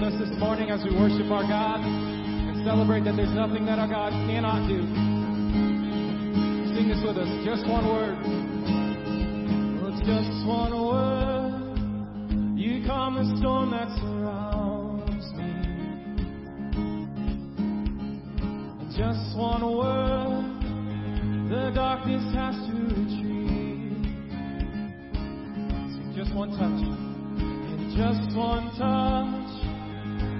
with us this morning as we worship our God and celebrate that there's nothing that our God cannot do. Sing this with us. Just one word. Well, it's just one word. You calm the storm that surrounds me. Just one word. The darkness has to retreat. Just one touch. And just one touch.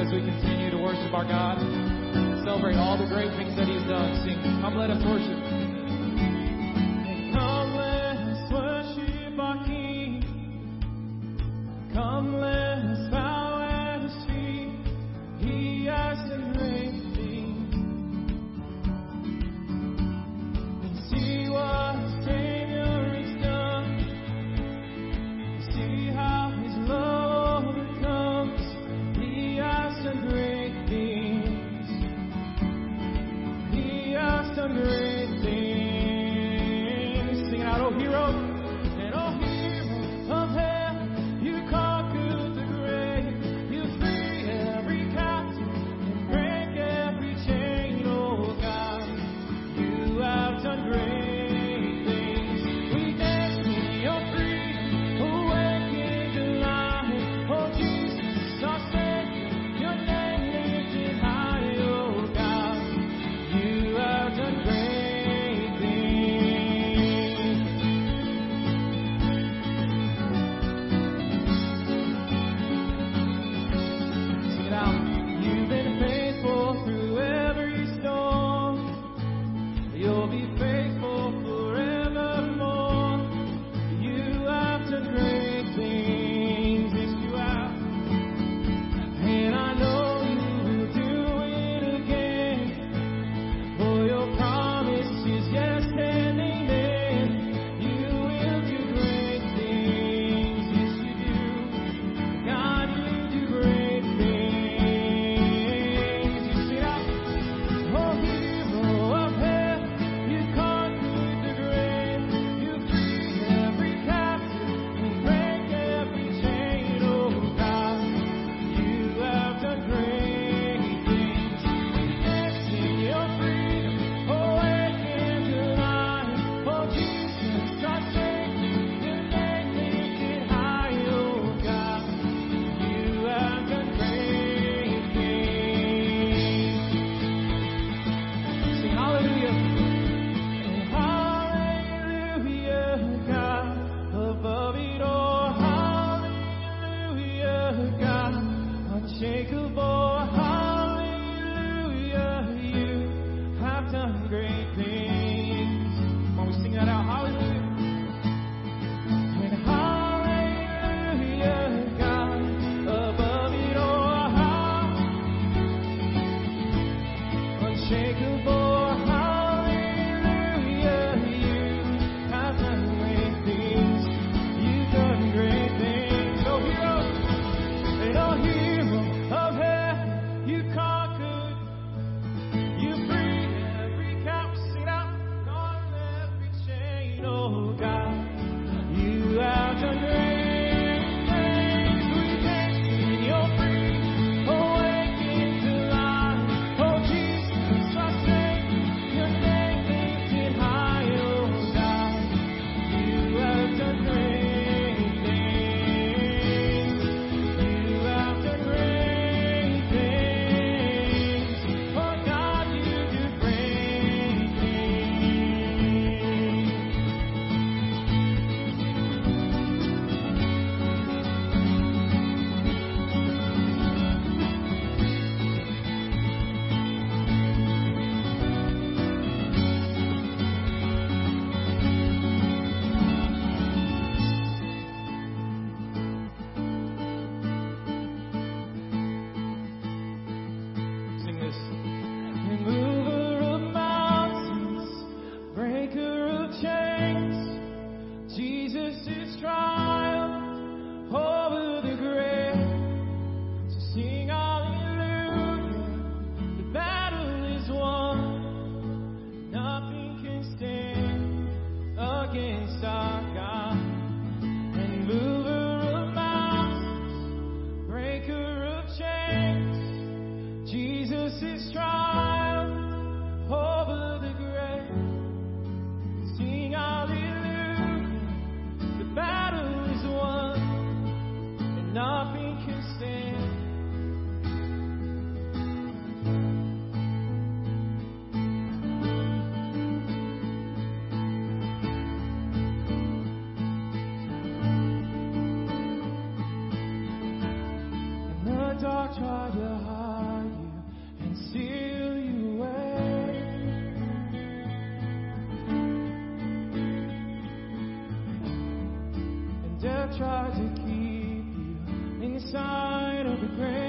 as we continue to worship our God, celebrate all the great things that He's done. Sing, come let us worship. Death try to keep you inside of the grave.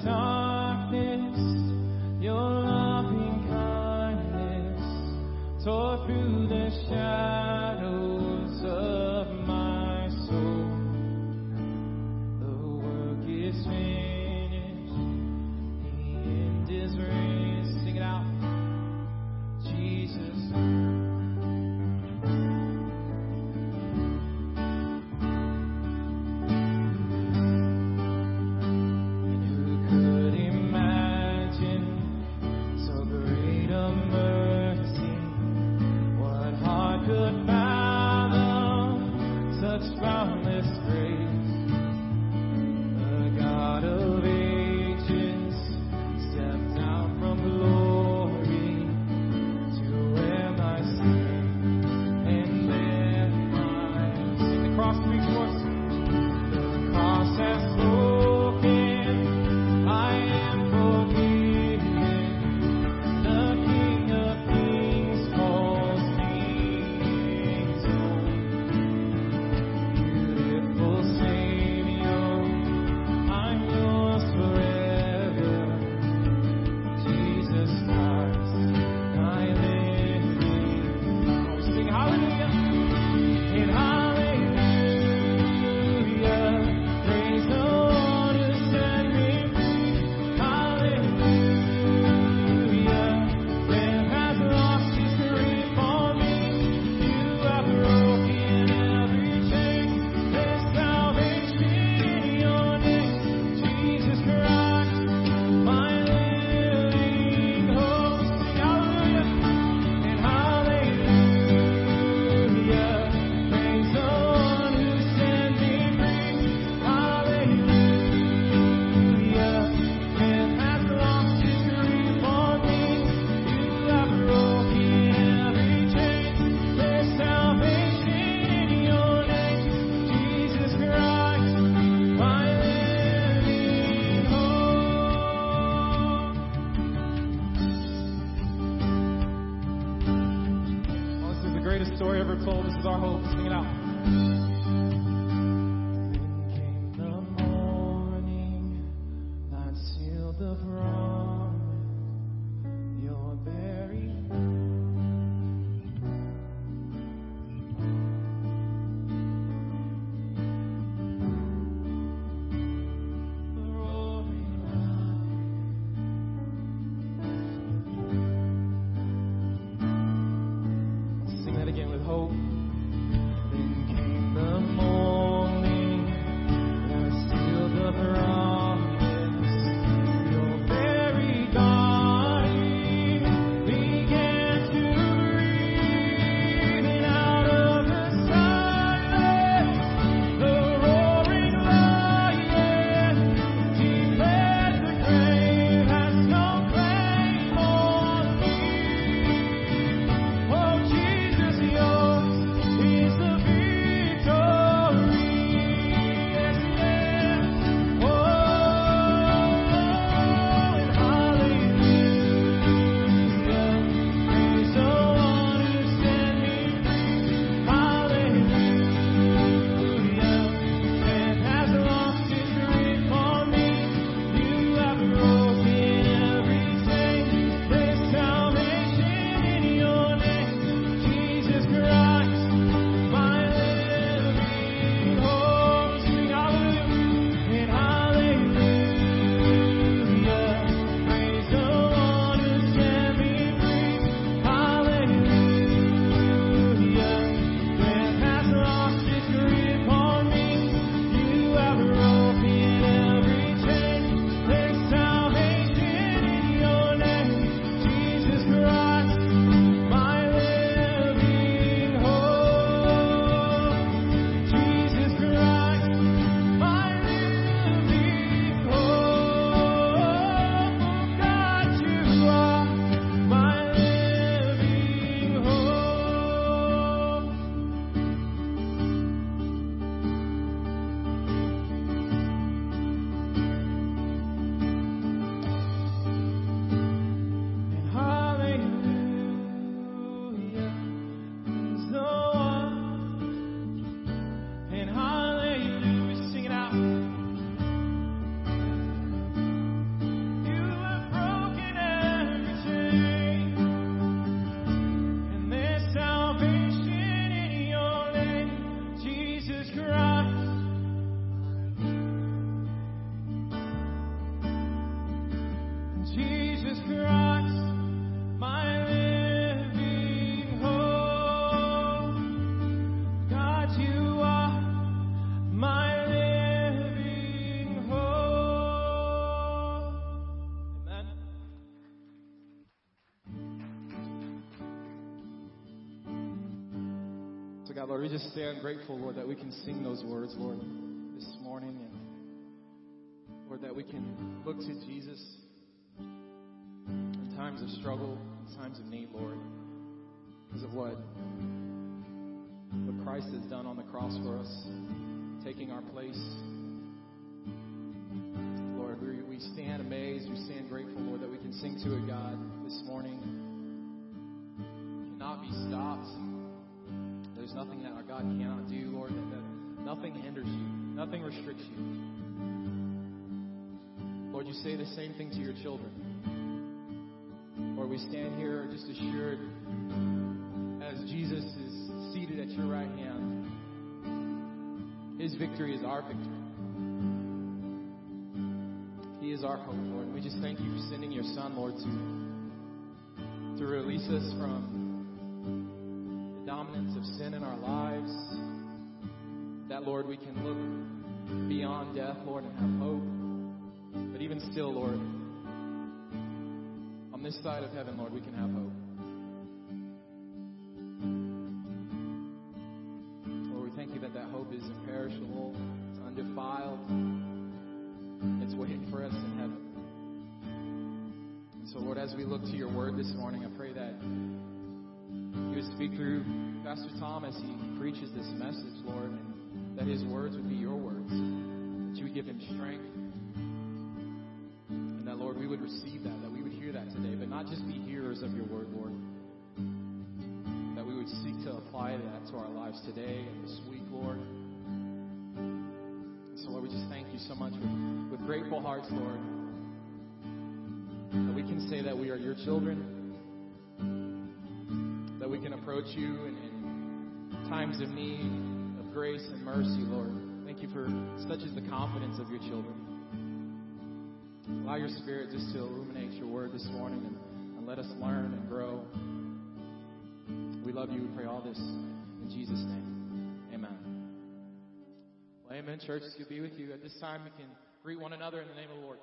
Through God, Lord, we just stand grateful, Lord, that we can sing those words, Lord, this morning. And Lord, that we can look to Jesus in times of struggle, in times of need, Lord, because of what, what Christ has done on the cross for us, taking our place. Lord, we, we stand amazed, we stand grateful, Lord, that we can sing to a God this morning, cannot be stopped there's nothing that our God cannot do, Lord, that, that nothing hinders you, nothing restricts you. Lord, you say the same thing to your children. Lord, we stand here just assured as Jesus is seated at your right hand. His victory is our victory. He is our hope, Lord. We just thank you for sending your Son, Lord, to, to release us from of sin in our lives. That, Lord, we can look beyond death, Lord, and have hope. But even still, Lord, on this side of heaven, Lord, we can have hope. Pastor Tom as he preaches this message, Lord, and that his words would be your words. That you would give him strength. And that, Lord, we would receive that, that we would hear that today, but not just be hearers of your word, Lord. That we would seek to apply that to our lives today and this week, Lord. So, Lord, we just thank you so much with, with grateful hearts, Lord, that we can say that we are your children, that we can approach you in times of need, of grace and mercy, Lord. Thank you for such is the confidence of your children. Allow your Spirit just to illuminate your word this morning and, and let us learn and grow. We love you. We pray all this in Jesus' name. Amen. Well, amen, church. It's good to be with you. At this time, we can greet one another in the name of the Lord.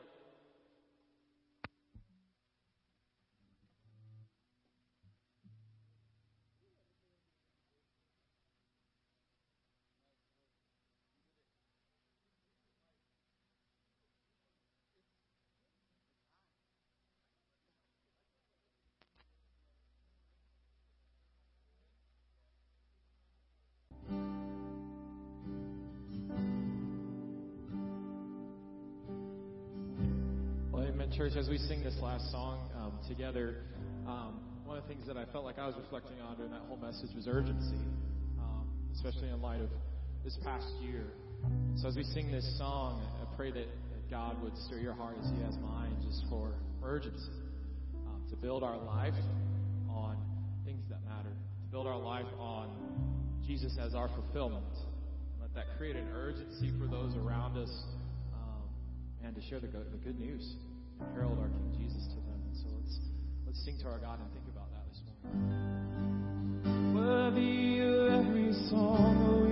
This last song um, together, um, one of the things that I felt like I was reflecting on during that whole message was urgency, um, especially in light of this past year. So as we sing this song, I pray that, that God would stir your heart as He has mine, just for urgency, um, to build our life on things that matter, to build our life on Jesus as our fulfillment. Let that create an urgency for those around us um, and to share the good, the good news, herald our King Jesus to them. And so let's let's sing to our God and think about that this morning. Worthy of every song